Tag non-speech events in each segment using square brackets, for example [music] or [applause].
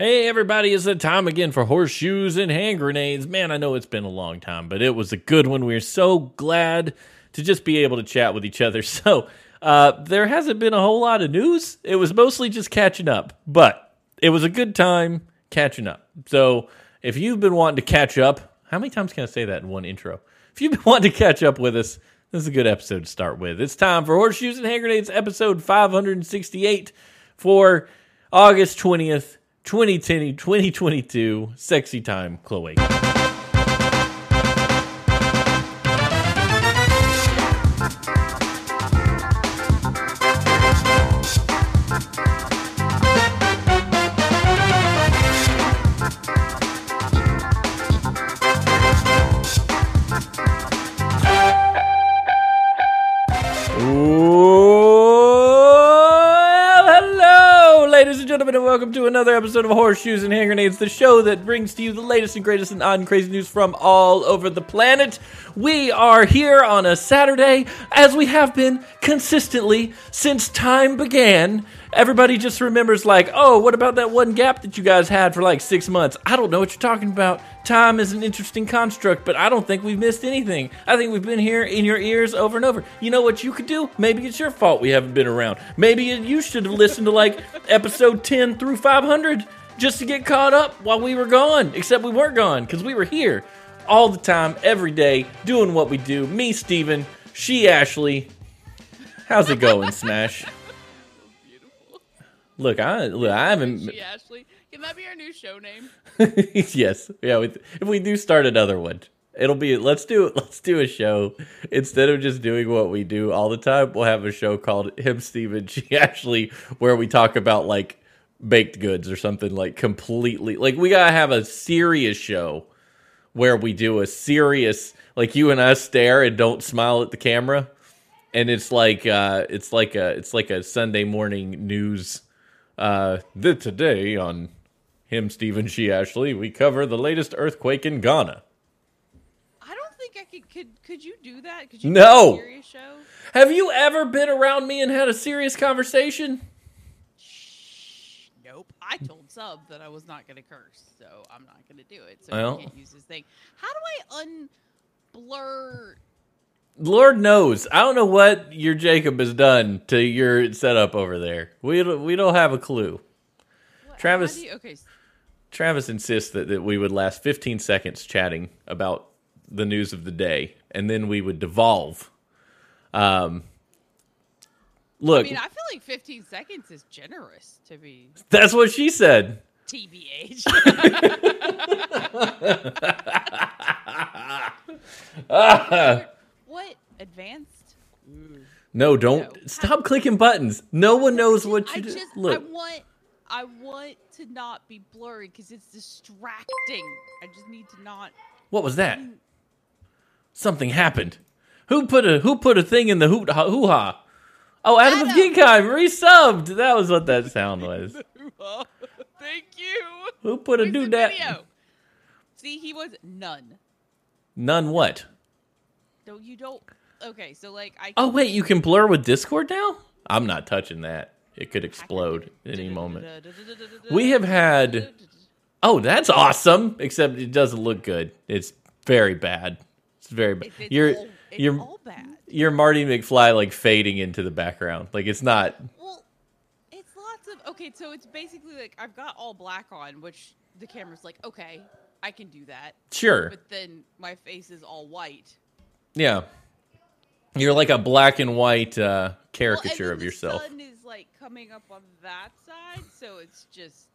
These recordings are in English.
Hey, everybody, it's the time again for horseshoes and hand grenades. Man, I know it's been a long time, but it was a good one. We're so glad to just be able to chat with each other. [laughs] So, uh, there hasn't been a whole lot of news. It was mostly just catching up, but it was a good time catching up. So, if you've been wanting to catch up, how many times can I say that in one intro? If you've been [laughs] wanting to catch up with us, this is a good episode to start with. It's time for Horseshoes and Hand Grenades, episode 568 for August 20th, 2010, 2022. Sexy time, Chloe. Another episode of Horseshoes and Hand Grenades, the show that brings to you the latest and greatest and odd and crazy news from all over the planet. We are here on a Saturday, as we have been consistently since time began. Everybody just remembers, like, oh, what about that one gap that you guys had for like six months? I don't know what you're talking about. Time is an interesting construct, but I don't think we've missed anything. I think we've been here in your ears over and over. You know what you could do? Maybe it's your fault we haven't been around. Maybe you should have listened to like episode 10 through 500 just to get caught up while we were gone. Except we weren't gone because we were here all the time, every day, doing what we do. Me, Steven, she, Ashley. How's it going, Smash? Look, I look, I haven't. She Ashley. Can that be our new show name? [laughs] yes, yeah. We, if we do start another one, it'll be let's do [laughs] let's do a show instead of just doing what we do all the time. We'll have a show called Him, Steven, [laughs] She, Ashley, where we talk about like baked goods or something like completely. Like we gotta have a serious show where we do a serious like you and us stare and don't smile at the camera and it's like uh it's like a it's like a sunday morning news uh the, today on him stephen she ashley we cover the latest earthquake in ghana I don't think I could. Could could you do that? Could you No. do a serious show? have you ever been around me and had a serious conversation Nope. I told Sub that I was not going to curse, so I'm not going to do it. So Well. he can't use this thing. How do I unblur? Lord knows i don't know what your jacob has done to your setup over there we don't, we don't have a clue What, Travis- you- okay. Travis insists that, that we would last 15 seconds chatting about the news of the day, and then we would devolve. Um, look, I mean, I feel like 15 seconds is generous to be that's what she said. TBH. what [laughs] [laughs] [laughs] advanced? No, don't No. stop clicking buttons. No one knows what I you do. just I want I want to not be blurry because it's distracting. I just need to not. what was that? Something happened. Who put a who put a thing in the hoo hoo ha? Oh, Adam, of Adam. Geekheim resubbed. That was what that sound [laughs] was. Thank you. Who put a Where's the that? video? See, he was none. None what? No, you don't. Okay, so like I. Oh wait, you can blur with Discord now? I'm not touching that. It could explode at any moment. [laughs] We have had- Oh, that's awesome. Except it doesn't look good. It's very bad. It's very bad. It's, You're all, you're all bad. you're Marty McFly like fading into the background. Like it's not. Well, it's lots of okay. So it's basically like I've got all black on, which the camera's like, okay, I can do that. Sure. But then my face is all white. Yeah. You're like a black and white uh, Well, caricature then of the yourself. sun is like coming up on that side, so it's just.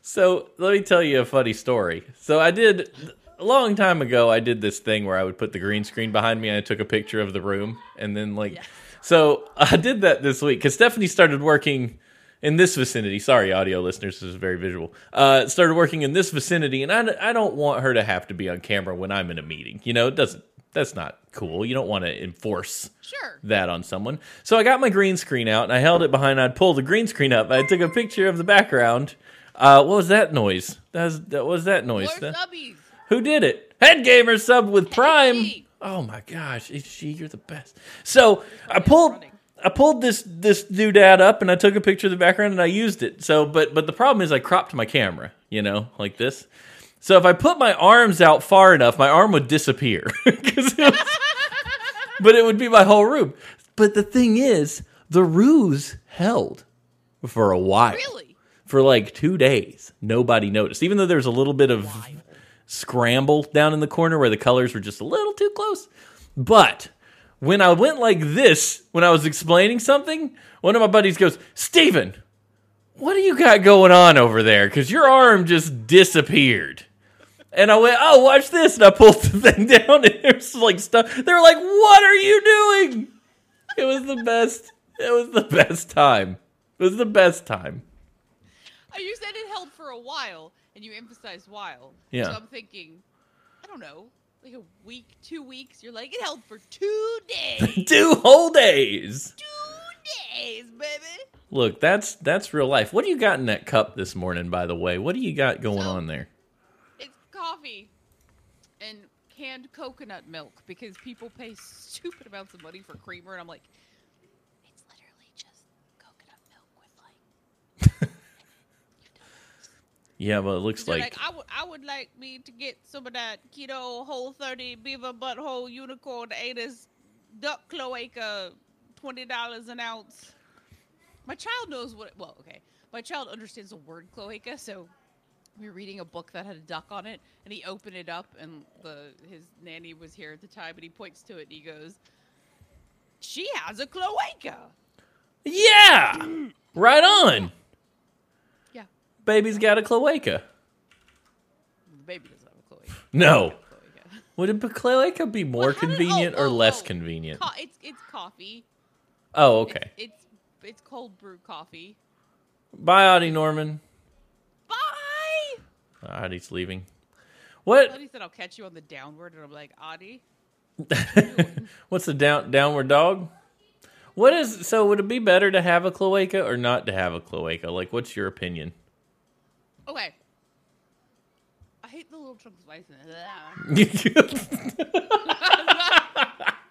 So let me tell you a funny story. So I did a long time ago. I did this thing where I would put the green screen behind me and I took a picture of the room, and then like, Yes. so I did that this week because Stephanie started working in this vicinity. Sorry, audio listeners, this is very visual. Uh, started working in this vicinity, and I, I don't want her to have to be on camera when I'm in a meeting. You know, it doesn't. That's not cool. You don't want to enforce Sure. that on someone. So I got my green screen out and I held it behind. I'd pull the green screen up. I took a picture of the background. Uh, what was that noise? That was that was that noise. More That- who did it? Head gamer sub with Prime. G. Oh my gosh, it's she. You're the best. So I pulled running. I pulled this this doodad up and I took a picture of the background and I used it. So, but but the problem is I cropped my camera, you know, like this. So if I put my arms out far enough, my arm would disappear. [laughs] it was- [laughs] but it would be my whole room. But the thing is, the ruse held for a while. Really? For like two days. Nobody noticed. Even though there's a little bit of scramble down in the corner where the colors were just a little too close. But when I went like this, when I was explaining something, one of my buddies goes, Steven, what do you got going on over there? Because your arm just disappeared. And I went, oh, watch this. And I pulled [laughs] the thing down and was like stuff. They were like, what are you doing? It was the best. It was the best time. It was the best time. Uh, You said it held for a while, and you emphasized while. Yeah. So I'm thinking, I don't know, like a week, two weeks. You're like, it held for two days. [laughs] Two whole days. two days, baby. Look, that's that's real life. What do you got in that cup this morning, by the way? What do you got going So- on there? Coffee and canned coconut milk because people pay stupid amounts of money for creamer, and I'm like, it's literally just coconut milk with like. [laughs] Yeah, well, it looks like, like, I would, I would like me to get some of that keto whole 30 beaver butthole unicorn anus duck cloaca, twenty dollars an ounce. My child knows what. Well, okay, my child understands the word cloaca, so we were reading a book that had a duck on it, and he opened it up, and the his nanny was here at the time, and he points to it, and he goes, "She has a cloaca." yeah, right on. Yeah, Baby's got a cloaca. the baby doesn't have a cloaca. No, Cloaca. would a cloaca be more Well, how did- convenient oh, or oh, oh. less oh. convenient? Co- it's it's coffee. Oh, It's- okay. It's, it's cold brew coffee. Bye, Audie Norman. Audie's leaving. What? he said I'll catch you on the downward, and I'm like, Audie. [laughs] What's the down downward dog? What is so? Would it be better to have a cloaca or not to have a cloaca? Like, what's your opinion? Okay. I hate the little chunks of ice in it. [laughs] well,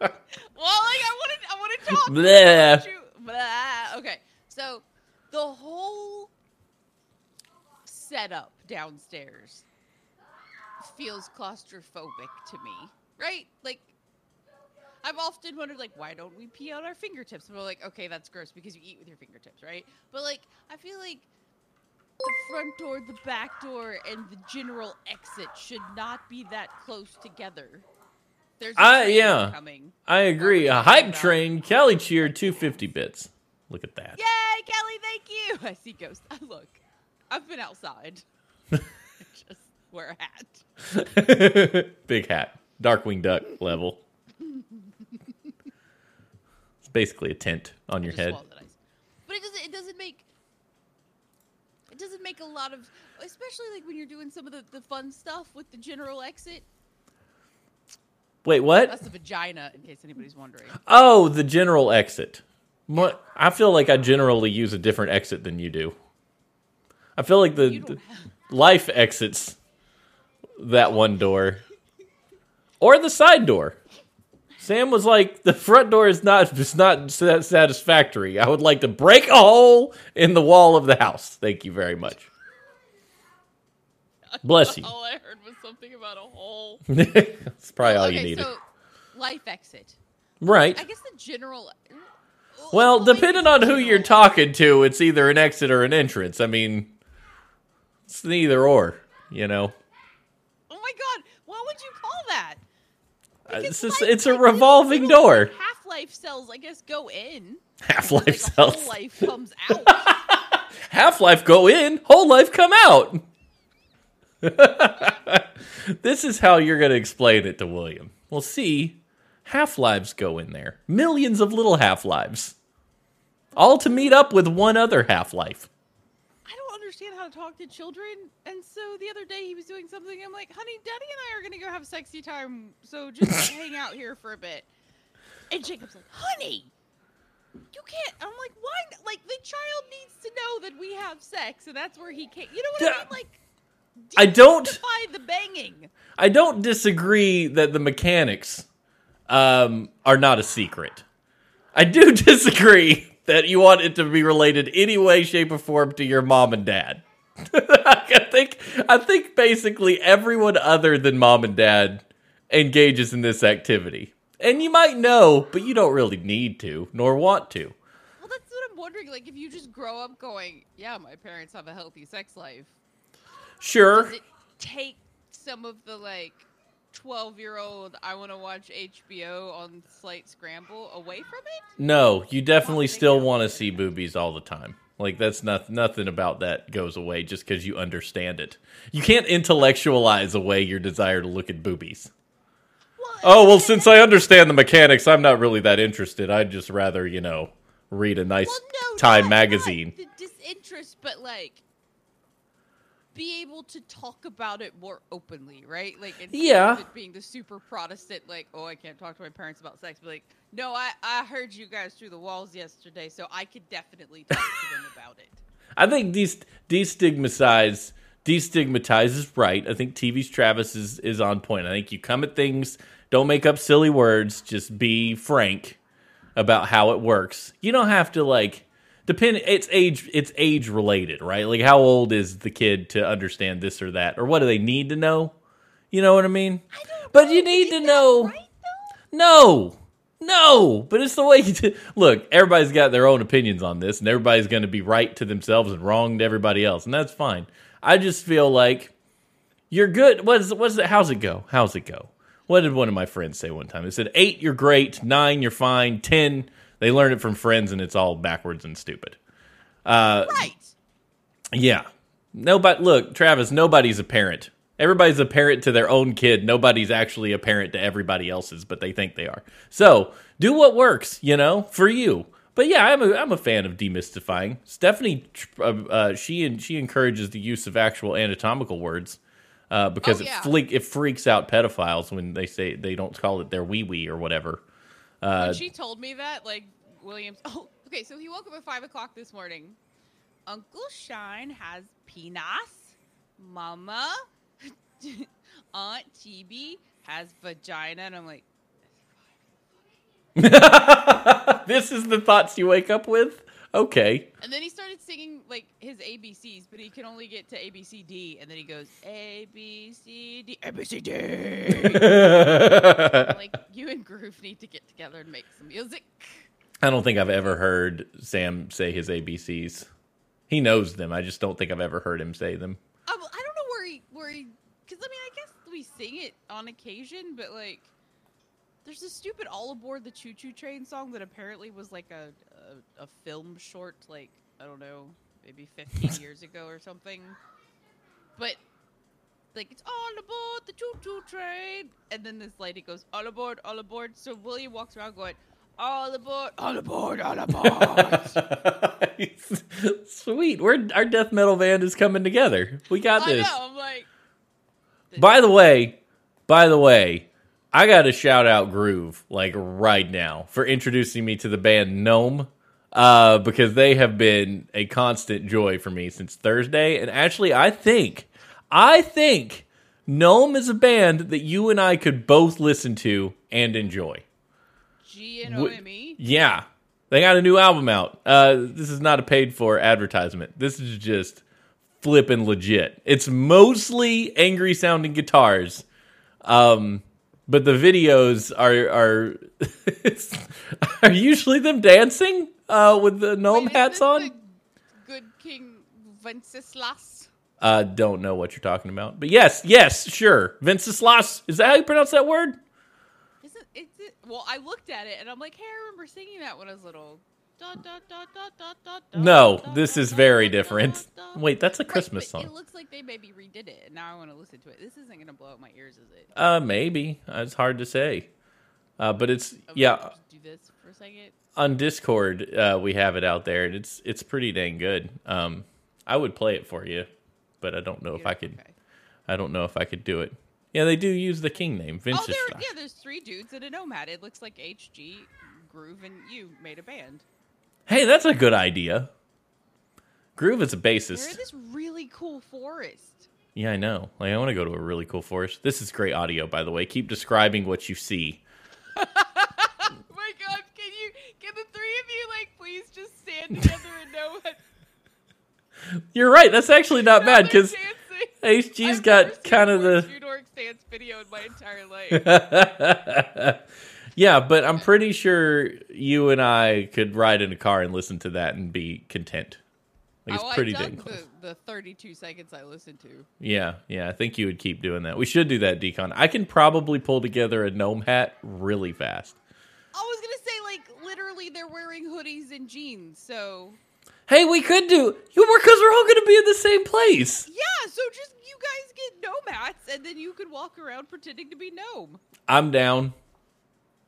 like I want to, I want to talk. Bleh. Blah. Okay, so the whole setup downstairs feels claustrophobic to me, right? Like, I've often wondered, like, why don't we pee on our fingertips? And we're like, okay, that's gross because you eat with your fingertips, right? But like, I feel like the front door, the back door, and the general exit should not be that close together. There's a I- yeah. coming. I agree. A hype train, Kelly cheer, 250 bits. Look at that. Yay, Kelly, thank you. [laughs] I see ghosts. [laughs] Look, I've been outside. [laughs] Just wear a hat. [laughs] Big hat. Darkwing Duck level. it's basically a tent on your head. swallow that ice. But it doesn't. It doesn't make. It doesn't make a lot of, especially like when you're doing some of the, the fun stuff with the general exit. Wait, what? That's the vagina, in case anybody's wondering. Oh, the general exit. What? I feel like I generally use a different exit than you do. I feel like the, the have. Life exits that one door or the side door. Sam was like, the front door is not it's not sa- satisfactory. I would like to break a hole in the wall of the house. Thank you very much. Bless you. [laughs] All I heard was something about a hole. [laughs] That's probably all you okay, needed. so life exit. right. I guess the general. Uh, well, maybe depending on who you're talking to, it's either an exit or an entrance. I mean, it's neither or, you know. Oh my god! What would you call that? Uh, It's just, life- it's a like, revolving little, door. like, Half-life cells, I guess, go in. Half life cells. whole life comes [laughs] out. Half life go in, whole life come out. [laughs] this is how you're going to explain it to William. Well, see, half lives go in there. Millions of little half lives. All to meet up with one other half life. I don't understand how to talk to children, and so the other day he was doing something. I'm like, "Honey, Daddy and I are gonna go have sexy time, so just [laughs] hang out here for a bit." And Jacob's like, "Honey, you can't." I'm like, "Why? Like the child needs to know that we have sex, and that's where he can't. You know what I mean? Like, I don't- the banging. I don't disagree that the mechanics um, are not a secret. I do [laughs] disagree that you want it to be related any way, shape, or form to your mom and dad. [laughs] I think I think basically everyone other than mom and dad engages in this activity. And you might know, but you don't really need to, nor want to. Well, that's what I'm wondering. Like, if you just grow up going, yeah, my parents have a healthy sex life, Sure. take some of the, like, 12 year old, I want to watch HBO on Slight Scramble away from it? No, you definitely still want to see boobies all the time. Like that's not nothing about that goes away just because you understand it. You can't intellectualize away your desire to look at boobies. Well, Oh well, since I understand the mechanics, I'm not really that interested. I'd just rather you know read a nice well, no, Time not- magazine. not disinterest, but, like, be able to talk about it more openly, right? Like, instead Yeah. of it being the super Protestant, like, oh, I can't talk to my parents about sex, but like, no, I, I heard you guys through the walls yesterday, so I could definitely talk to them [laughs] about it. I think these destigmatize destigmatize is right. I think TV's Travis is is on point. I think you come at things, don't make up silly words, just be frank about how it works. You don't have to like depend it's age it's age related, right? Like how old is the kid to understand this or that or what do they need to know? You know what I mean? I But you need to know Right, though? no, no, but it's the way you do. Look, everybody's got their own opinions on this, and everybody's going to be right to themselves and wrong to everybody else, and that's fine. I just feel like you're good. What is what's it? How's it go? How's it go? What did one of my friends say one time? They said eight, you're great. Nine, you're fine. Ten, they learned it from friends, and it's all backwards and stupid. Uh, right. Yeah. Nobody look, Travis, nobody's a parent. Everybody's a parent to their own kid. Nobody's actually a parent to everybody else's, but they think they are. So, do what works, you know, for you. But yeah, I'm a, I'm a fan of demystifying. Stephanie, uh, uh, she she encourages the use of actual anatomical words uh, because Oh, yeah. it it freaks out pedophiles when they say they don't call it their wee wee or whatever. Uh, she told me that, like Williams. [laughs] Oh, okay. So he woke up at five o'clock this morning. Uncle Shine has penis. Mama, [laughs] Aunt TB has vagina, and I'm like, [laughs] this is the thoughts you wake up with. Okay. and then he started singing like his ABCs, but he can only get to ABCD, and then he goes A B C D A B C D. I'm like [laughs] you and Groove need to get together and make some music. I don't think I've ever heard Sam say his ABCs. He knows them. I just don't think I've ever heard him say them. Oh, I, I don't know where he where he because I mean I guess we sing it on occasion, but like there's this stupid all aboard the choo choo train song that apparently was like a a, a film short like I don't know maybe 15 [laughs] years ago or something, but like it's all aboard the choo choo train, and then this lady goes all aboard all aboard. So William walks around going. All aboard! All aboard! All aboard! [laughs] [laughs] Sweet. We're, our death metal band is coming together. We got I this. know. I'm like, By the way, by the way, I got to shout out Groove like right now for introducing me to the band Gnome. Uh, because they have been a constant joy for me since Thursday. And actually, I think, I think Gnome is a band that you and I could both listen to and enjoy. G N O M E. Yeah. They got a new album out. Uh, this is not a paid for advertisement. This is just flipping legit. It's mostly angry sounding guitars. Um, but the videos are are [laughs] are usually them dancing uh, with the gnome Wait, hats on. Good King Venceslas. Uh, don't know what you're talking about. But yes, yes, sure. Venceslas. Is that how you pronounce that word? Isn't it? Well, I looked at it and I'm like, hey, I remember singing that when I was little. No, this is very different. Wait, that's a Christmas song. It looks like they maybe redid it, and now I want to listen to it. This isn't going to blow out my ears, is it? Uh, maybe. Uh, It's hard to say. Uh, but it's I'm yeah. Do this for a second. On Discord, uh, we have it out there, and it's it's pretty dang good. Um, I would play it for you, but I don't know if I could. Okay. I don't know if I could do it. Yeah, they do use the king name, Oh, Vince. there, yeah, there's three dudes and a nomad. It looks like HG, Groove, and you made a band. Hey, that's a good idea. Groove is a They're in this really cool forest. Yeah, I know. Like, I want to go to a really cool forest. This is great audio, by the way. Keep describing what you see. Oh [laughs] [laughs] my god, can you can the get together and know what You're right. That's actually not how bad because. HG's I've got kind of the. New Dork dance video in my entire [laughs] life. Yeah, but I'm pretty sure you and I could ride in a car and listen to that and be content. Like oh, it's pretty I dang close. the, the 32 seconds I listened to. Yeah, yeah. I think you would keep doing that. We should do that, Decon. I can probably pull together a gnome hat really fast. I was gonna say like literally they're wearing hoodies and jeans, so Hey, we could do you because we're all going to be in the same place. yeah. So just you guys get gnome hats, and then you can walk around pretending to be gnome. I'm down.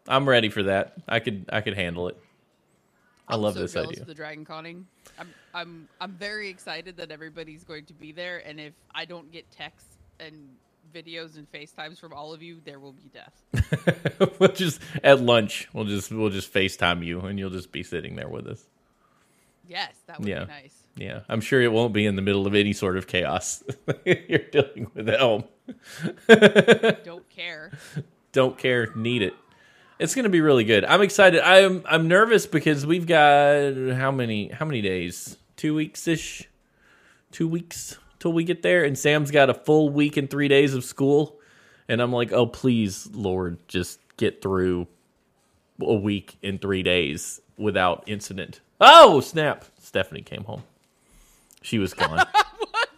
I'm ready for that. I could I could handle it. I I'm love so this idea. The Dragon Conning. I'm I'm I'm very excited that everybody's going to be there, and if I don't get texts and videos and FaceTimes from all of you, there will be death. [laughs] we'll just at lunch. We'll just we'll just FaceTime you, and you'll just be sitting there with us. Yes, that would Yeah. be nice. Yeah, I'm sure it won't be in the middle of any sort of chaos [laughs] you're dealing with at home. [laughs] Don't care. Don't care, need it. It's going to be really good. I'm excited. I'm I'm nervous because we've got how many how many days? Two weeks ish. Two weeks till we get there, and Sam's got a full week and three days of school, and I'm like, oh please, Lord, just get through a week in three days without incident. Oh snap! Stephanie came home. She was gone. [laughs] what?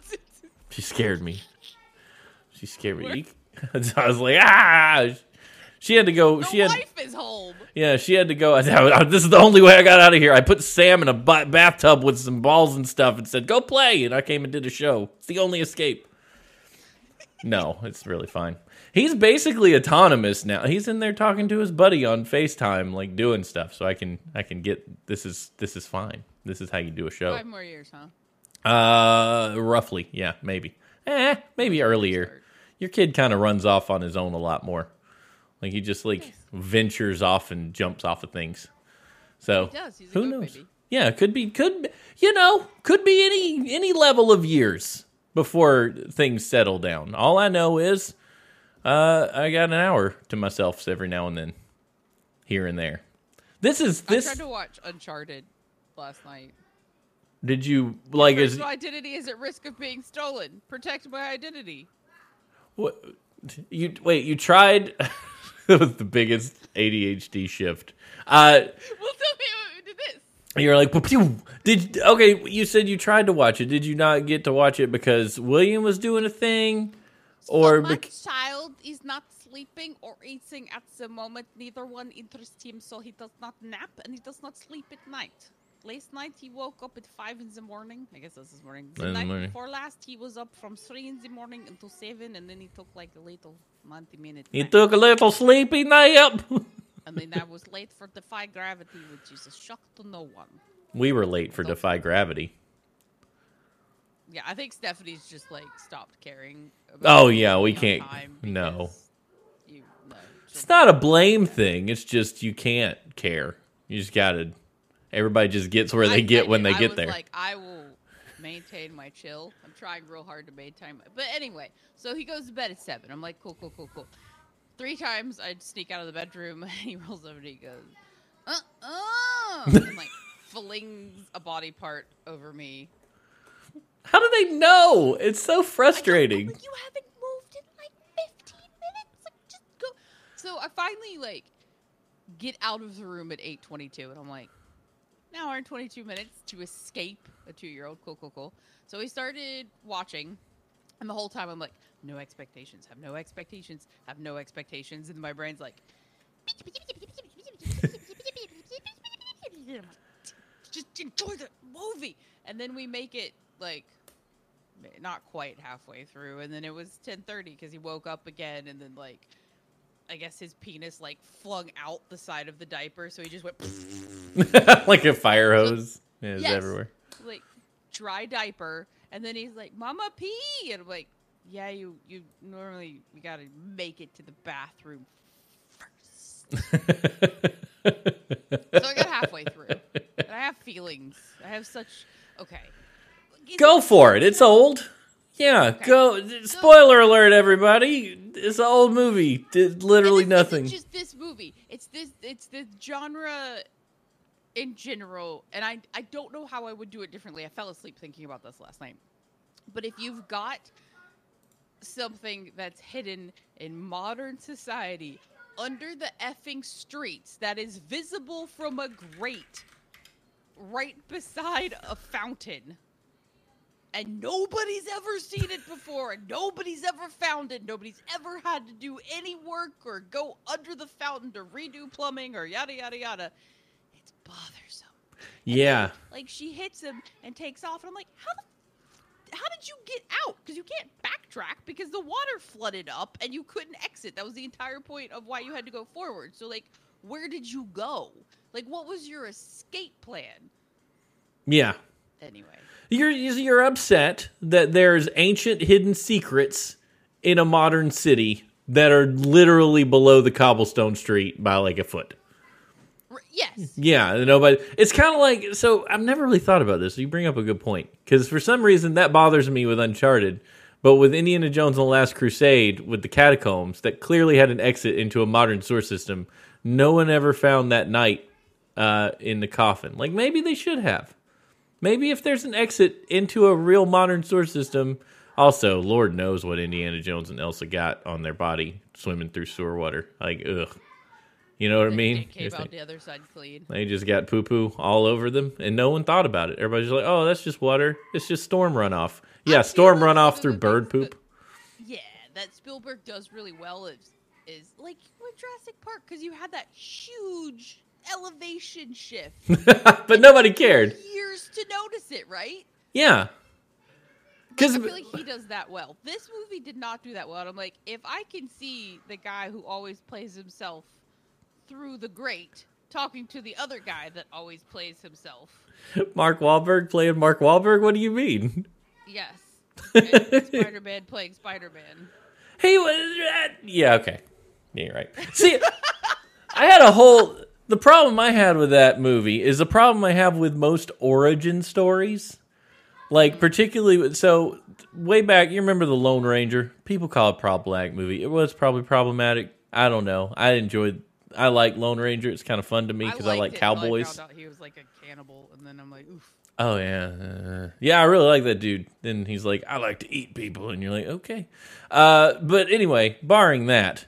She scared me. She scared me. [laughs] I was like, ah. She had to go. The She had, wife is home. yeah, she had to go. [laughs] I said, this is the only way I got out of here. I put Sam in a bathtub with some balls and stuff, and said, "Go play." And I came and did a show. It's the only escape. No, it's really fine. He's basically autonomous now. He's in there talking to his buddy on Facetime, like doing stuff. So I can, I can get this is this is fine. This is how you do a show. Five more years, huh? Uh, roughly, yeah, maybe. Eh, maybe earlier. Your kid kind of runs off on his own a lot more. Like he just like ventures off and jumps off of things. So He does. He's who knows? baby. Yeah, could be, could be, you know, could be any any level of years before things settle down. All I know is, uh, I got an hour to myself every now and then, here and there. This is this. I tried to watch Uncharted last night. did you like? Is Personal identity is at risk of being stolen. Protect my identity. What you wait? You tried. [laughs] [laughs] that was the biggest ADHD shift. Uh, Well, tell me who did this. you're like, "Pew." did okay? You said you tried to watch it. Did you not get to watch it because William was doing a thing, or so my bec- child is not sleeping or eating at the moment. Neither one interests him, so he does not nap and he does not sleep at night. Last night he woke up at five in the morning. I guess that's this morning. The In the night morning. before last he was up from three in the morning until seven, and then he took like a little ninety minute. he nap. took a little sleepy nap? [laughs] and then I was late for Defy Gravity, which is a shock to no one. we were late for Defy Gravity. Yeah, I think Stephanie's just like stopped caring. About Oh yeah, we can't. No, You, no, it's not a blame thing. It's just you can't care. You just gotta. Everybody just gets where they I get said when they I get was there. Like I will maintain my chill. I'm trying real hard to maintain. My, but anyway, so he goes to bed at seven. I'm like, cool, cool, cool, cool. Three times I'd sneak out of the bedroom, [laughs] and he rolls over and he goes, uh, uh, and like [laughs] flings a body part over me. How do they know? It's so I frustrating. but you haven't moved in like 15 minutes. Like, just go. So I finally like get out of the room at 8:22, and I'm like, hour and 22 minutes to escape a two-year-old. Cool, cool, cool. So we started watching, and the whole time I'm like, no expectations. Have no expectations. Have no expectations. And my brain's like. Just enjoy the movie, and then we make it like not quite halfway through and then it was 10:30 because he woke up again and then like I guess his penis like flung out the side of the diaper so he just went [laughs] [laughs] like a fire hose is Yes. everywhere. like dry diaper and then he's like mama pee and I'm like yeah you you normally you got to make it to the bathroom first [laughs] so I got halfway through and I have feelings I have such okay Is Go it- for it. It's old. Yeah, go. Spoiler alert, everybody. It's an old movie. Did literally nothing. It's just this movie. It's this. It's the genre in general, and I I don't know how I would do it differently. I fell asleep thinking about this last night. But if you've got something that's hidden in modern society under the effing streets that is visible from a grate right beside a fountain and nobody's ever seen it before and nobody's ever found it nobody's ever had to do any work or go under the fountain to redo plumbing or yada yada yada bothersome Yeah. like she hits him and takes off and i'm like how the how did you get out? Because you can't backtrack because the water flooded up and you couldn't exit. That was the entire point of why you had to go forward. So like where did you go? Like what was your escape plan? Yeah. anyway. You're you're upset that there's ancient hidden secrets in a modern city that are literally below the cobblestone street by like a foot. Yes Yeah, and nobody. It's kind of like so. I've never really thought about this. So You bring up a good point because for some reason that bothers me with Uncharted, but with Indiana Jones and the Last Crusade with the catacombs that clearly had an exit into a modern sewer system, no one ever found that knight uh, in the coffin. Like maybe they should have. Maybe if there's an exit into a real modern sewer system. Also, Lord knows what Indiana Jones and Elsa got on their body swimming through sewer water. Like, ugh. You know what I mean? they came Just out the other side clean they just got poo poo all over them, and no one thought about it. Everybody's like, "Oh, that's just water. It's just storm runoff." Yeah, storm runoff through bird poop. yeah that spielberg does really well is is like with jurassic park because you had that huge elevation shift [laughs] but nobody cared. years to notice it right Yeah, because I feel like he does that well. This movie did not do that well. And I'm like, if I can see the guy who always plays himself through the grate talking to the other guy that always plays himself, Mark Wahlberg playing Mark Wahlberg. What do you mean? yes, Spider Man [laughs] playing Spider Man. He was. Yeah, okay. Yeah, you're right. See, I had a whole. The problem I had with that movie is the problem I have with most origin stories. Like, mm-hmm. particularly, so way back, you remember The Lone Ranger? People call it a problematic movie. It was probably problematic. I don't know. I enjoyed. I like Lone Ranger. It's kind of fun to me because I, liked like I cowboys. out he was like a cannibal, and then I'm like, oof. Oh yeah, uh, yeah. I really like that dude. Then he's like, I like to eat people, and you're like, okay. Uh, but anyway, barring that,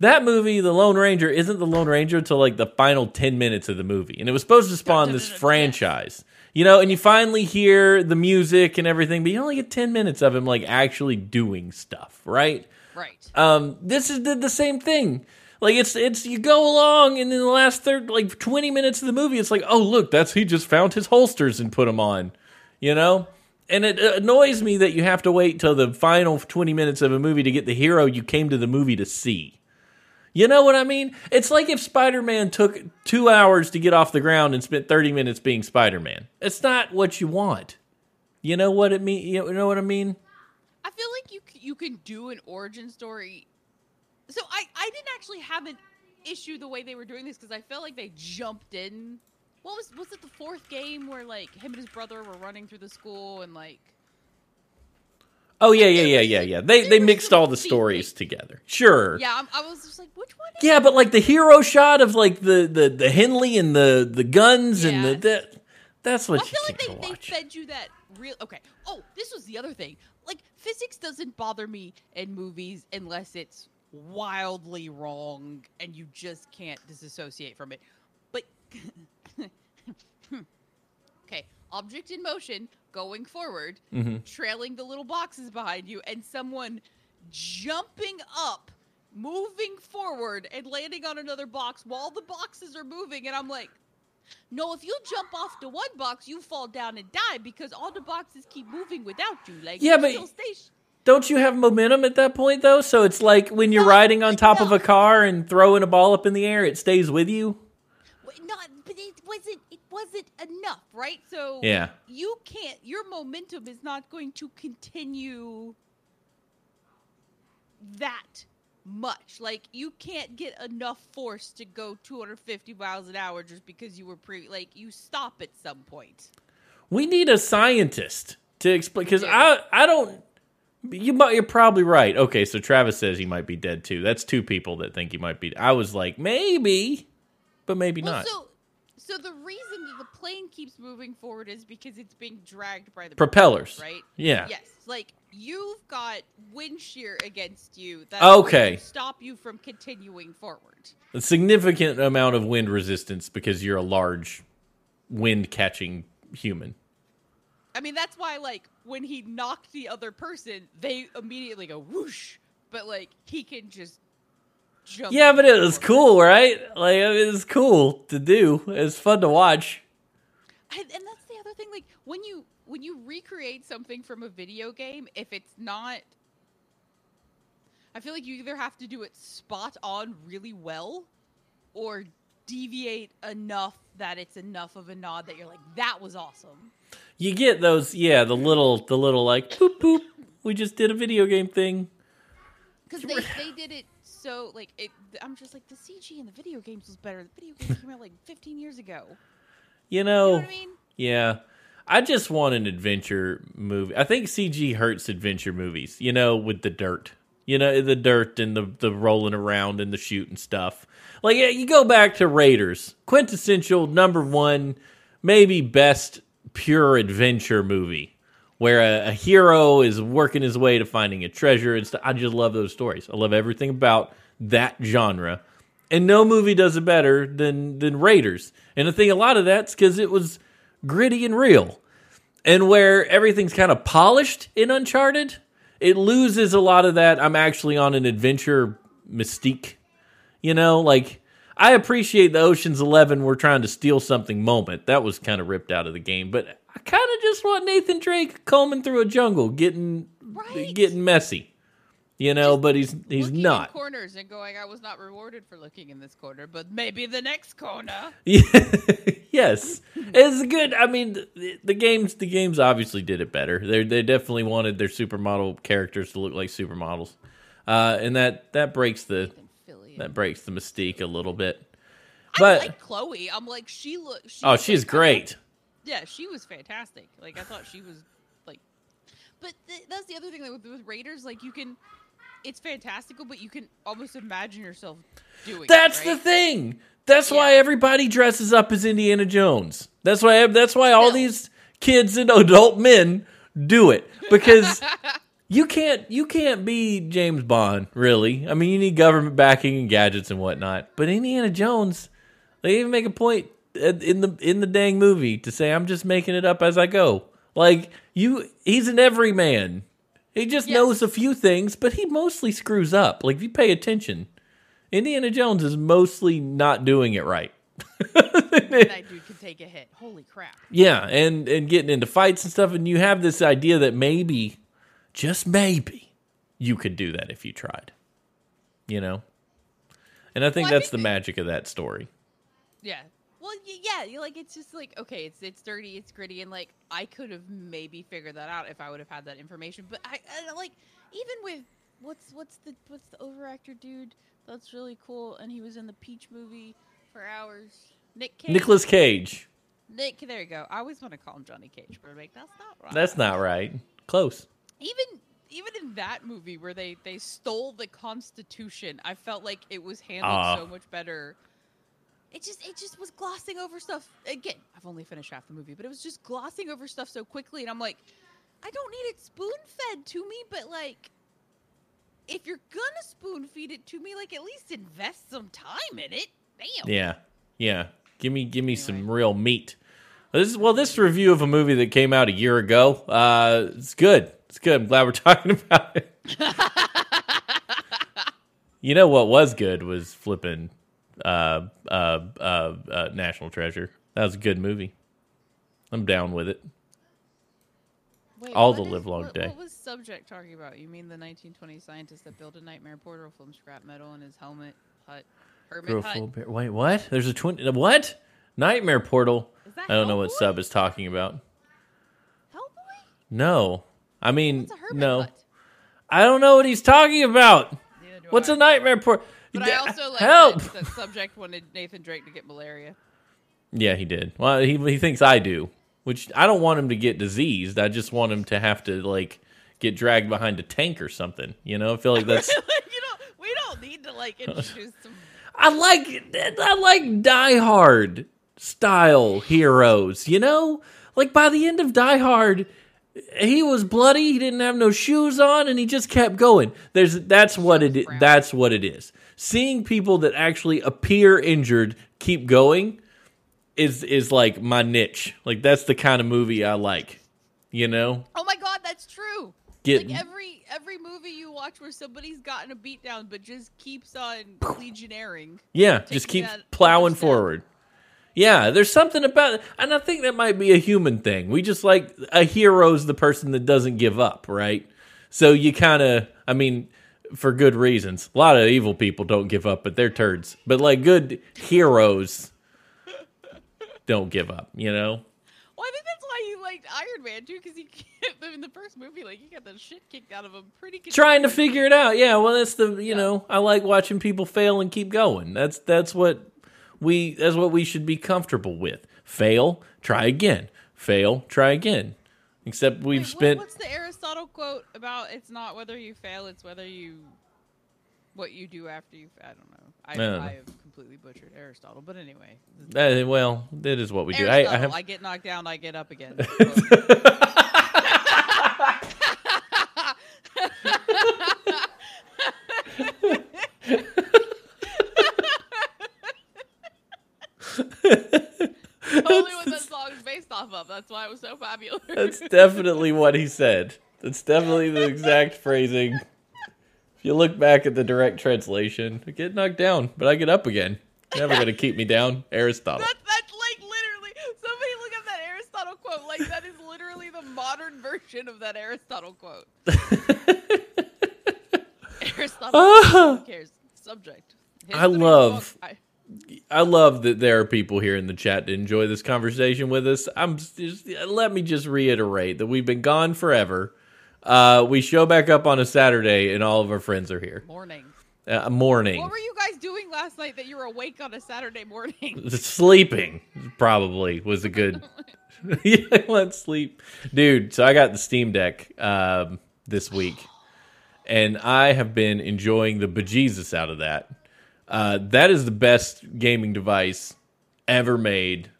that movie, The Lone Ranger, isn't the Lone Ranger until like the final ten minutes of the movie, and it was supposed to spawn this franchise. You know, and you finally hear the music and everything, but you only get ten minutes of him like actually doing stuff, right? Right. Um, this is did the same thing. Like it's it's you go along, and in the last third like twenty minutes of the movie, it's like, oh look, that's he just found his holsters and put them on, you know. And it annoys me that you have to wait till the final twenty minutes of a movie to get the hero you came to the movie to see. You know what I mean? It's like if Spider Man took two hours to get off the ground and spent thirty minutes being Spider Man. It's not what you want. You know what it mean? You know what I mean? I feel like you you can do an origin story. So I I didn't actually have an issue the way they were doing this because I felt like they jumped in. What was was it the fourth game where like him and his brother were running through the school and like Oh yeah, yeah, yeah, yeah, yeah. They they mixed all the stories together. Sure. yeah I'm, I was just like which one? Is Yeah, but like the hero shot of like the the the Henley and the the guns and the that that's what I feel like they, they fed you that real. Okay. Oh, this was the other thing. Like physics doesn't bother me in movies unless it's wildly wrong and you just can't disassociate from it. But [laughs] okay, object in motion going forward, Mhm. trailing the little boxes behind you, and someone jumping up. Moving forward and landing on another box while the boxes are moving, and I'm like, no, if you jump off the one box, you fall down and die because all the boxes keep moving without you. Like Yeah, you but- still Don't you have momentum at that point though? So it's like when you're No, riding on top of a car and throwing a ball up in the air, it stays with you. Not, but it wasn't. It wasn't enough, right? So Yeah. you can't. Your momentum is not going to continue that much. Like you can't get enough force to go 250 miles an hour just because you were pre. Like you stop at some point. We need a scientist to explain because Yeah. I I don't. You might, you're probably right. Okay, so Travis says he might be dead too. That's two people that think he might be. I was like maybe, but maybe Well, not. so So the reason that the plane keeps moving forward is because it's being dragged by the Propellers. right? Yeah. Yes. Like you've got wind shear against you that Okay. stop you from continuing forward. A significant amount of wind resistance because you're a large wind catching human. I mean, that's why like when he knocked the other person, they immediately go whoosh, but like he can just jump. Yeah, but it was cool, right? Like it was cool to do. It's fun to watch. And, and that's the other thing. Like when you when you recreate something from a video game, if it's not, I feel like you either have to do it spot on really well, or deviate enough that it's enough of a nod that you're like, that was awesome. You get those, yeah, the little, the little like boop boop. We just did a video game thing. Because they, they did it so like it. I'm just like the CG in the video games was better. The video games came out like 15 years ago. You You know, know what I mean? yeah. I just want an adventure movie. I think CG hurts adventure movies. You know, with the dirt. You know, the dirt and the the rolling around and the shooting stuff. Like yeah, you go back to Raiders, quintessential number one, maybe best pure adventure movie, where a, a hero is working his way to finding a treasure and stuff. I just love those stories. I love everything about that genre, and no movie does it better than than Raiders. And I think a lot of that's because it was gritty and real, and where everything's kind of polished in Uncharted, it loses a lot of that. I'm actually on an adventure mystique. You know, like I appreciate the Ocean's Eleven we're trying to steal something moment. That was kind of ripped out of the game, but I kind of just want Nathan Drake combing through a jungle, getting Right. getting messy. You know, but he's he's not. corners and going. I was not rewarded for looking in this corner, but maybe the next corner. [laughs] [laughs] yes, it's good. I mean, the, the games the games obviously did it better. They they definitely wanted their supermodel characters to look like supermodels, uh, and that that breaks the that breaks the mystique a little bit. I But like Chloe. I'm like she looks. She oh, she's fantastic. great. Yeah, she was fantastic. Like I thought she was like, but th- that's the other thing like, with, with Raiders. Like you can, it's fantastical, but you can almost imagine yourself doing. That's it, the thing. That's why everybody dresses up as Indiana Jones. That's why that's why all Still. these kids and adult men do it because [laughs] you can't you can't be James Bond really. I mean, you need government backing and gadgets and whatnot. But Indiana Jones, they even make a point in the in the dang movie to say I'm just making it up as I go. Like you, he's an everyman. He just Yes. knows a few things, but he mostly screws up. Like if you pay attention, Indiana Jones is mostly not doing it right. [laughs] That dude can take a hit. Holy crap! Yeah, and and getting into fights and stuff, and you have this idea that maybe, just maybe, you could do that if you tried. You know, and I think Well, I that's the magic of that story. Yeah. Well, yeah. You're like it's just like okay, it's it's dirty, it's gritty, and like I could have maybe figured that out if I would have had that information. But I, I like even with what's what's the what's the overactor dude that's really cool, and he was in the Peach movie for hours. Nick Cage. Nicolas Cage. Nick, there you go. I always want to call him Johnny Cage, but I'm like that's not right. That's not right. Close. even even in that movie where they they stole the Constitution, I felt like it was handled Ah. so much better. It just it just was glossing over stuff. Again, I've only finished half the movie, but it was just glossing over stuff so quickly, and I'm like, I don't need it spoon fed to me, but like. If you're gonna spoon feed it to me, like at least invest some time in it. Damn. Yeah, yeah. Give me give me some real meat. This is well, this review of a movie that came out a year ago. Uh, it's good. It's good. I'm glad we're [laughs] talking about it. [laughs] you know what was good was flipping uh, uh, uh, uh, National Treasure. That was a good movie. I'm down with it. Wait, All the is- livelong what, day. What was subject talking about? You mean the 1920 scientist that built a nightmare portal from scrap metal in his helmet hut? Hermit hut. bear- Wait, what? There's a twin. What? Nightmare Portal. I don't know what sub is talking about. Hellboy? No, I mean no. hut? I don't know what he's talking about. What's I. a nightmare portal? But I also like help. That, that subject wanted Nathan Drake to get malaria. Yeah, he did. Well, he he thinks I do, which I don't want him to get diseased. I just want him to have to like get dragged behind a tank or something. You know, I feel like [laughs] that's. you know, we don't need to like introduce some. I like I like Die Hard style heroes, you know? Like by the end of Die Hard, he was bloody, he didn't have no shoes on and he just kept going. There's that's what it that's what it is. Seeing people that actually appear injured keep going is is like my niche. Like that's the kind of movie I like. You know? Oh my god, that's true. Get Like every every movie you watch where somebody's gotten a beat down but just keeps on legionnaring. Yeah, just keep plowing forward. Yeah, there's something about it, and I think that might be a human thing. We just like a hero's the person that doesn't give up, right? So you kind of, I mean, for good reasons. A lot of evil people don't give up, but they're turds. But like good heroes don't give up, you know? Well, I think that's why you liked Iron Man too, because he [laughs] in the first movie, like he got the shit kicked out of him pretty. Trying to figure it out. Yeah, well, that's the, you Yeah. know, I like watching people fail and keep going. That's that's what we that's what we should be comfortable with. Fail, try again. Fail, try again. Except we've Wait, what- spent what's the Aristotle quote about? It's not whether you fail; it's whether you what you do after you. I don't know. I, I don't know. I have completely butchered Aristotle, but anyway. uh, well, that is what we do. I, Aristotle, I I, get knocked down, I get up again. [laughs] Only what that song is based off of. That's why it was so popular. That's definitely what he said. That's definitely the exact [laughs] phrasing. If you look back at the direct translation, I get knocked down, but I get up again. Never gonna keep me down. [laughs] Aristotle. That, that's like literally. Somebody look up that Aristotle quote. Like that is literally the modern version of that Aristotle quote. [laughs] Aristotle. Who [laughs] cares? Subject. I love- I- I love that there are people here in the chat to enjoy this conversation with us. I'm just, let me just reiterate that we've been gone forever. Uh, we show back up on a Saturday, and all of our friends are here. morning. Uh, morning, What were you guys doing last night that you were awake on a Saturday morning? [laughs] sleeping probably was a good. [laughs] [laughs] yeah, let's sleep, dude. So I got the Steam Deck um, this week, and I have been enjoying the bejesus out of that. Uh, that is the best gaming device ever made,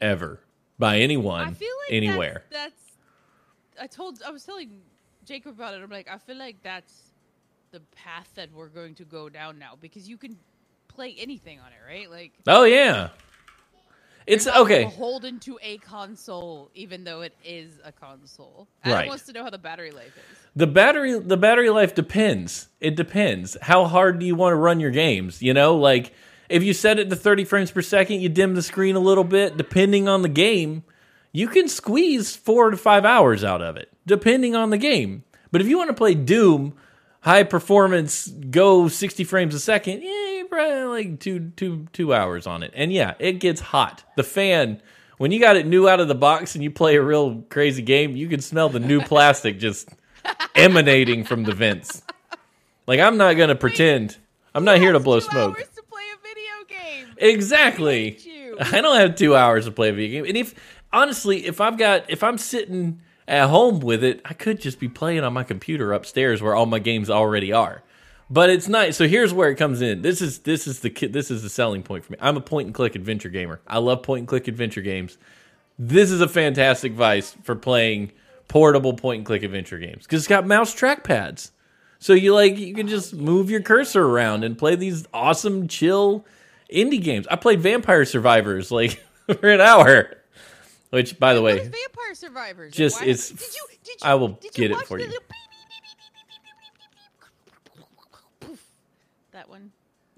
ever by anyone, I like anywhere. That's. I told. I was telling Jacob about it. I'm like, I feel like that's the path that we're going to go down now because you can play anything on it, right? Like Oh yeah, it's okay. Beholden to a console, even though it is a console. Right. Adam wants to know how the battery life is. The battery the battery life depends. It depends. How hard do you want to run your games? You know, like if you set it to 30 frames per second, you dim the screen a little bit, depending on the game, you can squeeze 4 to 5 hours out of it, depending on the game. But if you want to play Doom, high performance, go 60 frames a second, yeah, probably like 2 2 2 hours on it. And yeah, it gets hot. The fan when you got it new out of the box and you play a real crazy game, you can smell the new [laughs] plastic just emanating from the vents. Like I'm not gonna pretend. I'm not here to blow smoke. Hours to play a video game. Exactly. you. I don't have two hours to play a video game. And if honestly, if I've got if I'm sitting at home with it, I could just be playing on my computer upstairs where all my games already are. But it's nice. So here's where it comes in. This is this is the this is the selling point for me. I'm a point and click adventure gamer. I love point and click adventure games. This is a fantastic vice for playing portable point and click adventure games because it's got mouse trackpads. So you like you can just move your cursor around and play these awesome chill indie games. I played Vampire Survivors like [laughs] for an hour. Which by the way, Vampire Survivors? just Why- it's- Did you? Did you? I will get it for you. That one.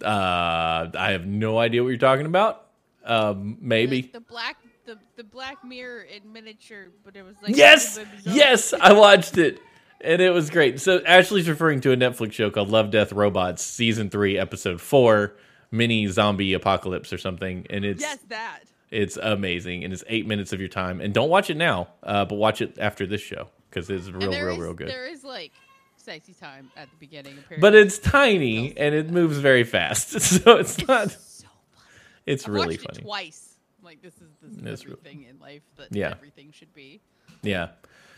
uh I have no idea what you're talking about. Um maybe. The, the black, the the Black Mirror in miniature, but it was like Yes, a little bit bizarre. yes, I watched it, and it was great. So Ashley's referring to a Netflix show called Love, Death, Robots, season three, episode four, mini zombie apocalypse or something, and it's Yes, that. It's amazing, and it's eight minutes of your time. And don't watch it now, uh, but watch it after this show because it's real, real, is- real good. There is like sexy time at the beginning. Apparently. But it's tiny and it moves very fast, [laughs] so it's not. so funny. It's I've really watched funny. It twice. I'm like this is this is It's in life that Yeah. everything should be. Yeah.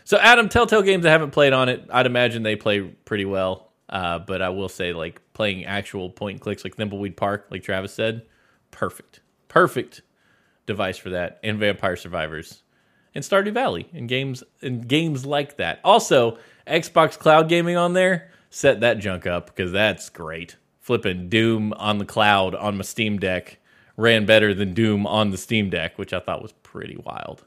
So Adam, Telltale games I haven't played on it. I'd imagine they play pretty well. Uh, but I will say, like playing actual point and clicks like Thimbleweed Park, like Travis said, perfect, perfect device for that, and Vampire Survivors, and Stardew Valley, and games and games like that. Also, Xbox Cloud Gaming on there. Set that junk up because that's great. Flipping Doom on the cloud on my Steam Deck ran better than Doom on the Steam Deck, which I thought was pretty wild.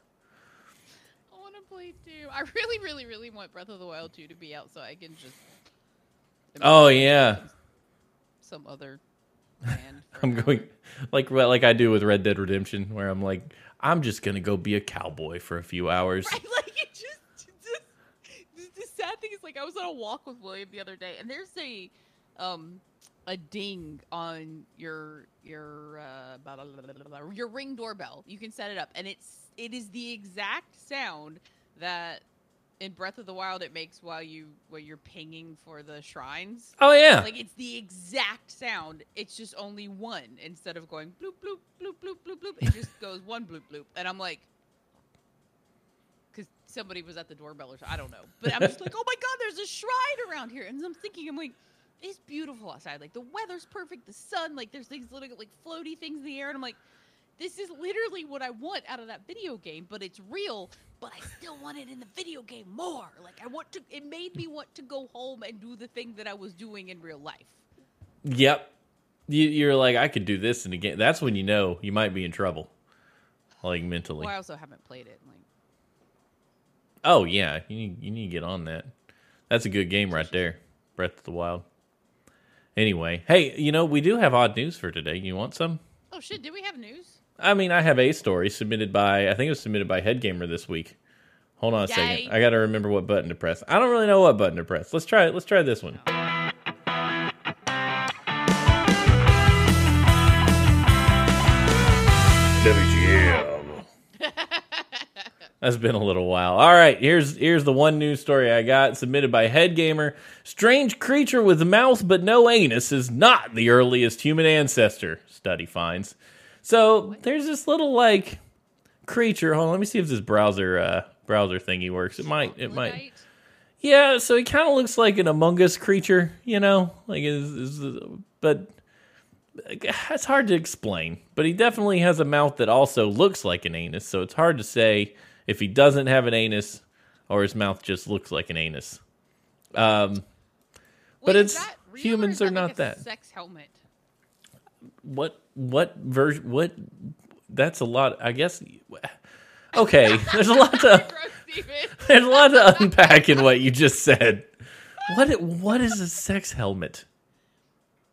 I want to play too. I really, really, really want Breath of the Wild 2 to be out so I can just. Oh yeah, Some other [laughs] I'm going like like I do with Red Dead Redemption, where I'm like, I'm just gonna go be a cowboy for a few hours. [laughs] Right, like it just, just the, sad thing is like I was on a walk with William the other day, and there's a um a ding on your your uh blah, blah, blah, your ring doorbell. You can set it up, and it's it is the exact sound that in Breath of the Wild it makes while you while you're pinging for the shrines. Oh yeah, Like it's the exact sound. It's just only one instead of going bloop bloop bloop bloop bloop bloop. It just [laughs] goes one bloop bloop, and I'm like, because somebody was at the doorbell or so, I don't know, but I'm just like, oh my god, there's a shrine around here, and I'm thinking, I'm like, it's beautiful outside. Like the weather's perfect, the sun, like there's these little like floaty things in the air, and I'm like. This is literally what I want out of that video game, but it's real. But I still want it in the video game more. Like I want to. It made me want to go home and do the thing that I was doing in real life. yep. You, you're like, I could do this in a game. That's when you know you might be in trouble, like mentally. Well, I also haven't played it. Like, Oh yeah, you need, you need to get on that. That's a good game right there, Breath of the Wild. Anyway, hey, you know we do have odd news for today. You want some? oh shit, did we have news? I mean, I have a story submitted by I think it was submitted by Head Gamer this week. Hold on a Yay. second. I got to remember what button to press. I don't really know what button to press. Let's try it. Let's try this one. WGM. [laughs] That's been a little while. All right, here's here's the one news story I got submitted by Head Gamer. Strange creature with mouth but no anus is not the earliest human ancestor. Study finds. So there's this little like creature. Hold on, let me see if this browser uh, browser thingy works. It might. It might. Yeah, so he kind of looks like an Among Us creature, you know, like is, is but it's hard to explain. But he definitely has a mouth that also looks like an anus, so it's hard to say if he doesn't have an anus or his mouth just looks like an anus. Um, But Wait, is it's- that real or humans are that not that. Sex helmet. what what version? What? That's a lot. I guess. Okay, [laughs] there's a lot to [laughs] [laughs] there's a lot to unpack in what you just said. What what is a sex helmet?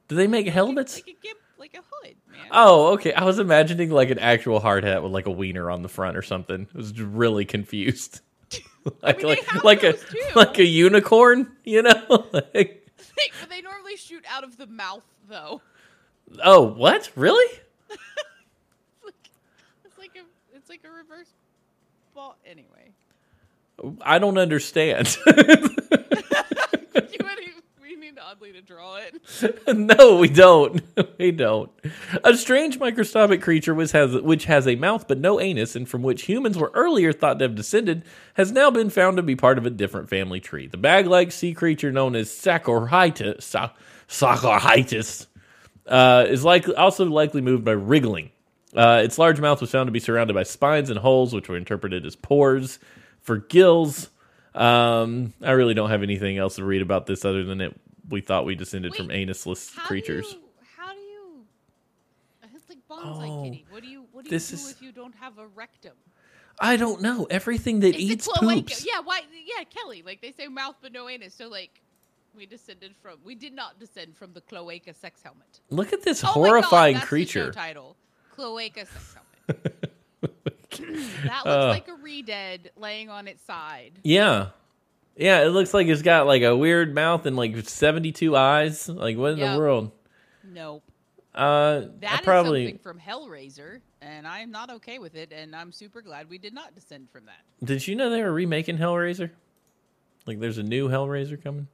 Do they make helmets? like a like a hood, man. Oh, okay. I was imagining like an actual hard hat with like a wiener on the front or something. I was really confused. like mean, they like like a too. like a unicorn, you know? like, but they normally shoot out of the mouth, though. Oh, what? Really? It's like, it's like a, it's like a reverse ball. Anyway, I don't understand. [laughs] we need oddly to draw it. [laughs] no, we don't. [laughs] we don't. A strange microscopic creature which has which has a mouth but no anus, and from which humans were earlier thought to have descended, has now been found to be part of a different family tree. The bag-like sea creature known as Saccorhytus, Sa- uh, is likely also likely moved by wriggling. Uh, its large mouth was found to be surrounded by spines and holes, which were interpreted as pores for gills. Um, I really don't have anything else to read about this other than it. We thought we descended from anusless How creatures. Do you, how do you? It's like bonsai Oh, kitty. What do you? What do this you do is- if you don't have a rectum? I don't know. Everything that It's eats poops. Yeah, why? Yeah, Kelly. Like they say, mouth but no anus. So like, we descended from. We did not descend from the cloaca sex helmet. Look at this Oh God, horrifying the creature. title: Cloaca sex helmet. [laughs] that looks Uh. like a ReDead laying on its side. Yeah. Yeah, it looks like it's got like a weird mouth and like 72 eyes. Like, what in Yep. the world? Nope. Uh, That is probably. something from Hellraiser, and I'm not okay with it, and I'm super glad we did not descend from that. Did you know they were remaking Hellraiser? Like, there's a new Hellraiser coming?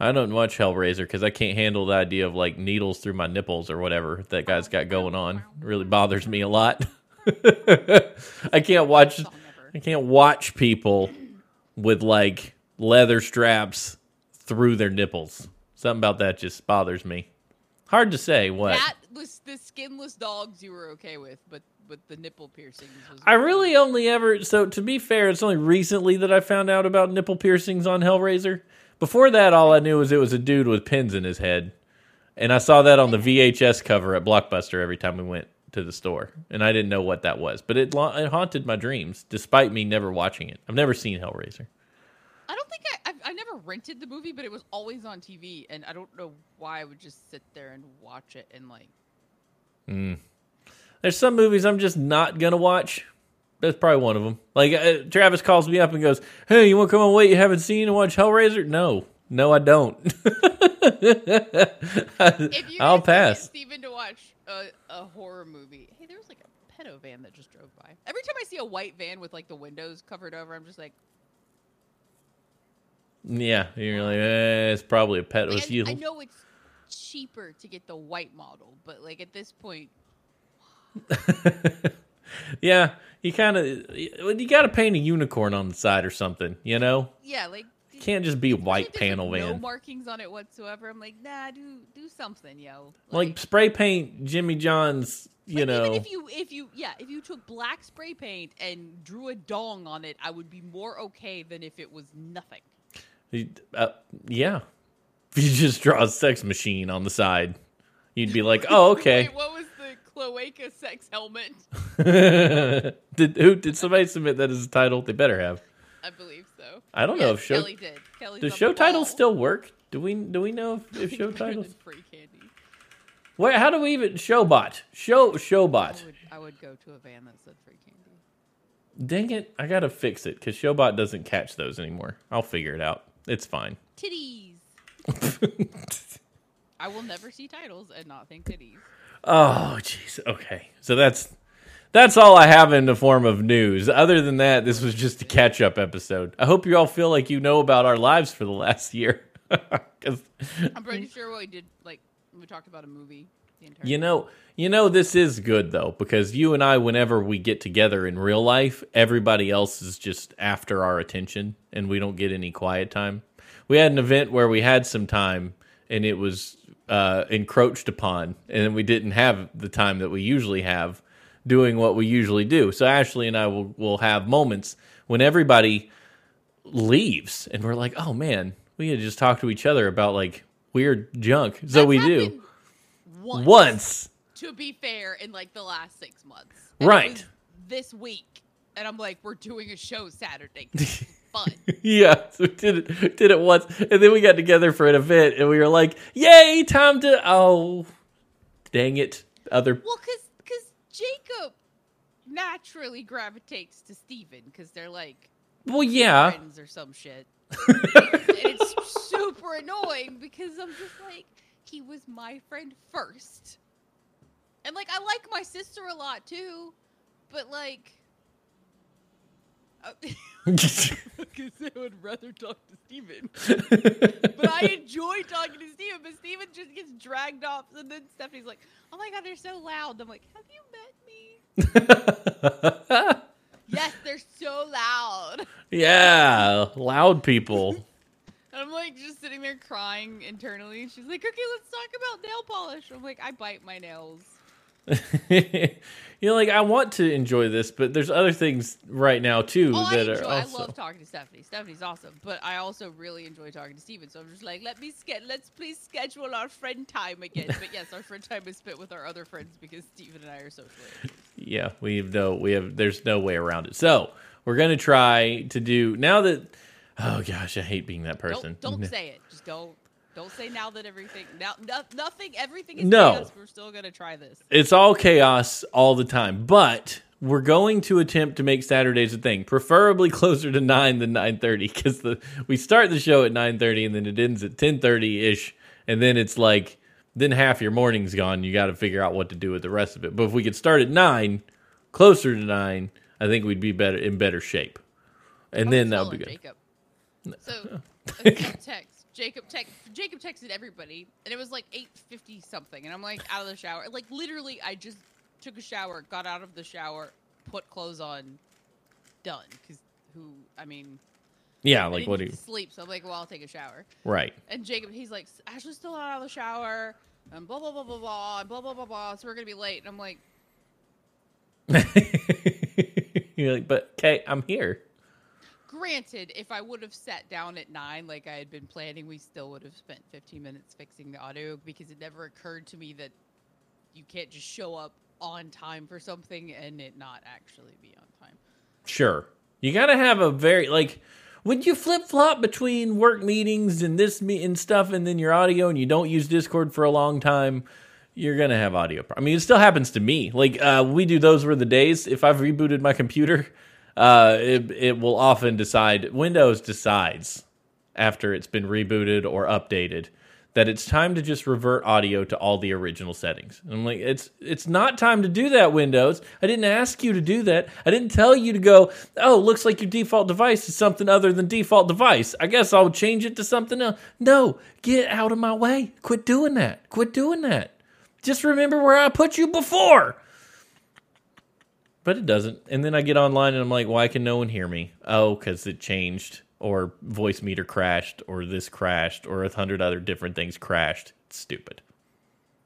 I don't watch Hellraiser because I can't handle the idea of like needles through my nipples or whatever that guy's got going on. It really bothers me a lot. [laughs] I can't watch. I can't watch people with like leather straps through their nipples. Something about that just bothers me. Hard to say what. That was the skinless dogs you were okay with, but with the nipple piercings. Was I really only ever so to be fair, it's only recently that I found out about nipple piercings on Hellraiser. Before that, all I knew was it was a dude with pins in his head, and I saw that on the VHS cover at Blockbuster every time we went to the store, and I didn't know what that was, but it, it haunted my dreams, despite me never watching it. I've never seen Hellraiser. I don't think I, I I never rented the movie, but it was always on TV, and I don't know why I would just sit there and watch it and like. Hmm. There's some movies I'm just not gonna watch. That's probably one of them. Like uh, Travis calls me up and goes, "Hey, you want to come on? Wait, you haven't seen and watch Hellraiser? No, no, I don't. [laughs] If you I'll guys could get pass. Steven to watch a, a horror movie. Hey, there was like a pedo van that just drove by. Every time I see a white van with like the windows covered over, I'm just like, Yeah, you're like, eh, it's probably a pet. like, you. I know it's cheaper to get the white model, but like at this point, [laughs] yeah, you kind of you got to paint a unicorn on the side or something. You know, yeah, like can't just be white panel like, No markings on it whatsoever. I'm like, nah, do do something, yo. Like spray paint Jimmy John's. You like, know, even if you if you yeah if you took black spray paint and drew a dong on it, I would be more okay than if it was nothing. uh, yeah. If you just draw a sex machine on the side, you'd be [laughs] like, oh, okay. Wait, what was the cloaca sex helmet? [laughs] did who did somebody submit that as a title? They better have. I believe so. I don't know if show Kelly did. Kelly's does show titles still work. Do we do we know if, if [laughs] show titles? free candy. Wait, how do we even showbot? Show I showbot. would, I would go to a van that said free candy. Dang it! I gotta fix it because Showbot doesn't catch those anymore. I'll figure it out. It's fine. Titties. [laughs] I will never see titles and not think titties. Oh, jeez. Okay, so that's that's all I have in the form of news. Other than that, this was just a catch up episode. I hope you all feel like you know about our lives for the last year. [laughs] I'm pretty sure we did like we talked about a movie. You know, you know this is good though because you and I, whenever we get together in real life, everybody else is just after our attention, and we don't get any quiet time. We had an event where we had some time, and it was uh, encroached upon, and we didn't have the time that we usually have doing what we usually do. So Ashley and I will will have moments when everybody leaves, and we're like, "Oh man, we had just talked to each other about like weird junk." So That's we do Once, once. To be fair, in like the last six months. And Right. This week, and I'm like, we're doing a show Saturday. [laughs] Fun. [laughs] Yeah, so we did it did it once, and then we got together for an event, and we were like, "Yay, time to!" Oh, dang it! Other Well, because because Jacob naturally gravitates to Steven because they're like well, yeah, friends or some shit. [laughs] and it's super annoying because I'm just like, he was my friend first. And like, I like my sister a lot too, but like. Because I would rather talk to Steven. [laughs] but I enjoy talking to Steven, but Steven just gets dragged off. And then Stephanie's like, oh my god, they're so loud. I'm like, have you met me? [laughs] Yes, they're so loud. yeah, loud people. [laughs] And I'm like just sitting there crying internally. She's like, okay, let's talk about nail polish. I'm like, I bite my nails. [laughs] you know, like I want to enjoy this, but there's other things right now too Oh, I that enjoy. are I love talking to Stephanie. Stephanie's awesome, but I also really enjoy talking to Steven. So I'm just like, let me ske- let's please schedule our friend time again. [laughs] But yes, our friend time is spent with our other friends because Steven and I are social. Yeah, we have no, we have. There's no way around it. So we're gonna try to do now that. Oh gosh, I hate being that person. Don't don't [laughs] say it. Just don't don't say now that everything now no, nothing everything is No. chaos. We're still gonna try this. it's all chaos all the time but we're going to attempt to make saturdays a thing preferably closer to 9 than 9.30 because the we start the show at 9.30 and then it ends at 10.30ish and then it's like then half your morning's gone you got to figure out what to do with the rest of it but if we could start at 9 closer to 9 i think we'd be better in better shape and then that would be good Jacob. So [laughs] text. Jacob. Jacob texted everybody, and it was like eight fifty something, and I'm like out of the shower. Like literally, I just took a shower, got out of the shower, put clothes on, done. Because who? I mean, yeah I like what do you sleep? So I'm like, well, I'll take a shower. right And Jacob, he's like, Ashley's still not out of the shower, and blah blah blah blah blah, and blah blah blah blah. So we're gonna be late. And I'm like, [laughs] You're like, but okay, I'm here. Granted, if I would have sat down at nine like I had been planning, we still would have spent 15 minutes fixing the audio because it never occurred to me that you can't just show up on time for something and it not actually be on time. Sure. You got to have a very like when you flip flop between work meetings and this me and stuff, and then your audio, and you don't use Discord for a long time, you're gonna have audio. Pro- I mean, it still happens to me. Like uh, we do those were the days. If I've rebooted my computer, uh, it it will often decide. Windows decides after it's been rebooted or updated that it's time to just revert audio to all the original settings. And I'm like, it's it's not time to do that, Windows. I didn't ask you to do that. I didn't tell you to go, oh, looks like your default device is something other than default device. I guess I'll change it to something else. No, get out of my way. Quit doing that. Quit doing that. Just remember where I put you before. But it doesn't. And then I get online and I'm like, why can no one hear me? Oh, because it changed or Voicemeeter crashed or this crashed or a hundred other different things crashed. It's stupid.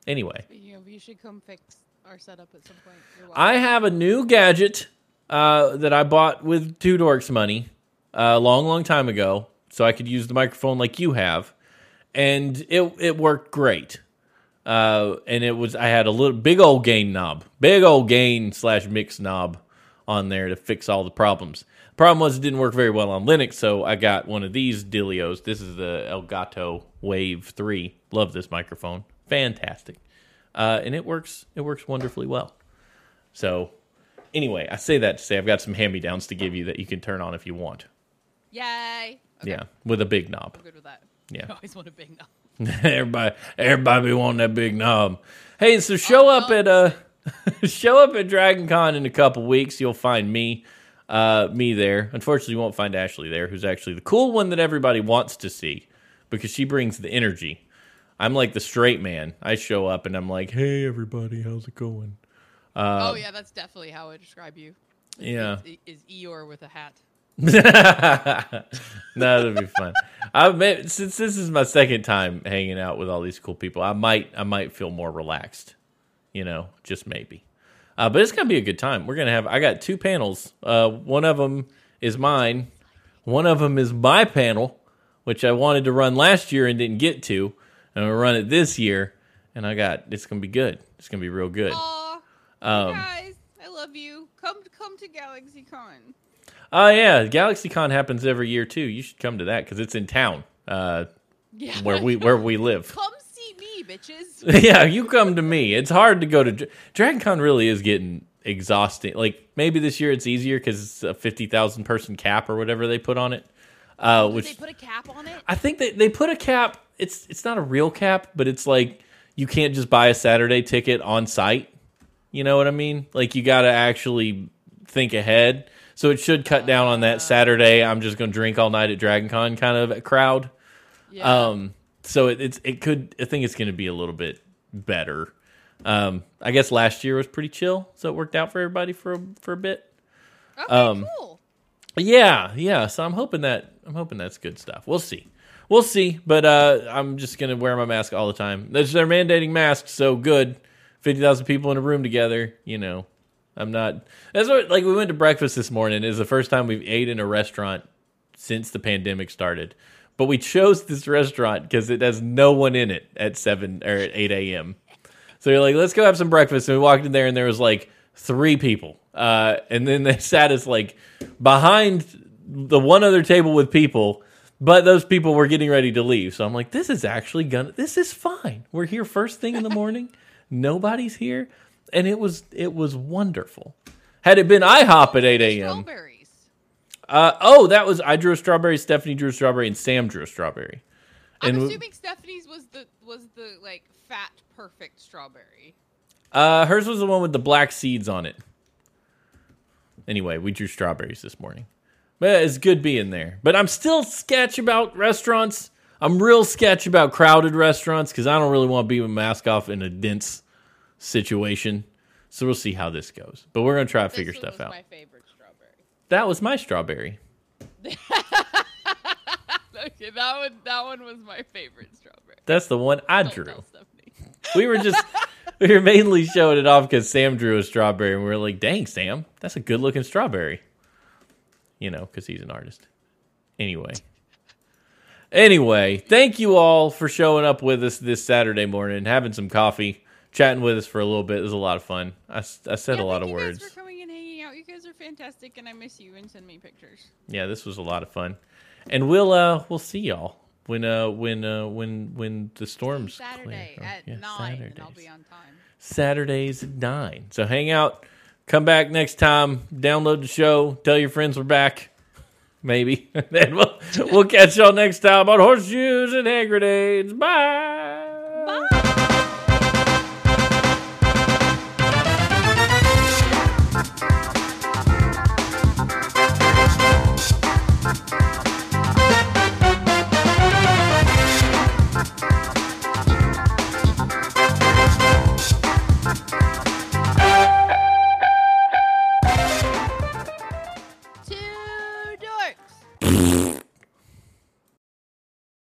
Anyway, You know, you should come fix our setup at some point. I have a new gadget uh, that I bought with Two Dorks money a long, long time ago, so I could use the microphone like you have, and it it worked great. Uh, and it was I had a little big old gain knob, big old gain slash mix knob on there to fix all the problems. Problem was it didn't work very well on Linux, so I got one of these Dilios. This is the Elgato Wave Three. Love this microphone, fantastic, uh, and it works. It works wonderfully well. So, anyway, I say that to say I've got some hand me downs to give you that you can turn on if you want. Yay. Okay, Yeah, with a big knob. I'm good with that. Yeah. [laughs] I always want a big no. [laughs] everybody, everybody be wanting that big knob. Hey, so show Oh, up at uh, [laughs] show up at Dragon Con in a couple weeks. You'll find me, uh, me there. Unfortunately, you won't find Ashley there, who's actually the cool one that everybody wants to see because she brings the energy. I'm like the straight man. I show up and I'm like, "Hey, everybody, how's it going?" oh yeah, that's definitely how I describe you. Uh, Yeah. Is, is Eeyore with a hat. [laughs] no, that'll be fun. I may, since this is my second time hanging out with all these cool people, I might I might feel more relaxed. You know, just maybe. Uh, but it's gonna be a good time. We're gonna have. I got two panels. Uh, one of them is mine. One of them is my panel, which I wanted to run last year and didn't get to. And I'm gonna run it this year, and I got. It's gonna be good. It's gonna be real good. Aw, Um, guys, I love you. Come, come to GalaxyCon. Oh yeah, GalaxyCon happens every year too. You should come to that because it's in town, uh, Yeah. where we where we [laughs] live. come see me, bitches. [laughs] yeah, you come to me. It's hard to go to Dra- DragonCon. Really is getting exhausting. Like maybe this year it's easier because it's a fifty thousand person cap or whatever they put on it. Uh, Did which they put a cap on it? I think they they put a cap. It's it's not a real cap, but it's like you can't just buy a Saturday ticket on site. You know what I mean? Like you got to actually think ahead. So it should cut down on that Saturday. I'm just going to drink all night at DragonCon kind of crowd. Yeah. Um, so it, it's it could I think it's going to be a little bit better. Um, I guess last year was pretty chill, so it worked out for everybody for a, for a bit. okay, um, cool. Yeah, yeah. So I'm hoping that I'm hoping that's good stuff. We'll see. We'll see. But uh, I'm just gonna wear my mask all the time. They're they're mandating masks, so good. Fifty thousand people in a room together. You know, I'm not. That's what like we went to breakfast this morning. Is the first time we've ate in a restaurant since the pandemic started. But we chose this restaurant because it has no one in it at seven or at eight a.m. So you're like, let's go have some breakfast. And we walked in there, and there was like three people. Uh, and then they [laughs] sat us like behind the one other table with people, but those people were getting ready to leave. So I'm like, this is actually gonna, this is fine. We're here first thing in the morning. Nobody's here, and it was it was wonderful. Had it been IHOP at eight a.m. Strawberries. Uh, oh, that was I drew a strawberry. Stephanie drew a strawberry, and Sam drew a strawberry. I'm And w- assuming Stephanie's was the was the like fat perfect strawberry. Uh, hers was the one with the black seeds on it. Anyway, we drew strawberries this morning. But it's good being there. But I'm still sketch about restaurants. I'm real sketch about crowded restaurants because I don't really want to be with a mask off in a dense situation. So we'll see how this goes. But we're gonna try to figure stuff out. My favorite strawberry. That was my strawberry. [laughs] Okay, that one that one was my favorite strawberry. That's the one I Don't drew. We were just [laughs] we were mainly showing it off because Sam drew a strawberry, and we were like, "Dang, Sam, that's a good looking strawberry." You know, because he's an artist. Anyway. Anyway, thank you all for showing up with us this Saturday morning, having some coffee, chatting with us for a little bit. It was a lot of fun. I, I said Yeah, a lot of you words. Guys for coming and hanging out. You guys are fantastic, and I miss you. And send me pictures. Yeah, this was a lot of fun. And we'll uh we'll see y'all when uh when uh when when the storms clear. Saturday Or- at yeah, nine, and I'll Saturdays. be on time. Saturdays at nine. So hang out, come back next time, download the show, tell your friends we're back. Maybe. [laughs] and we'll we'll catch y'all next time on horseshoes and hand grenades. Bye.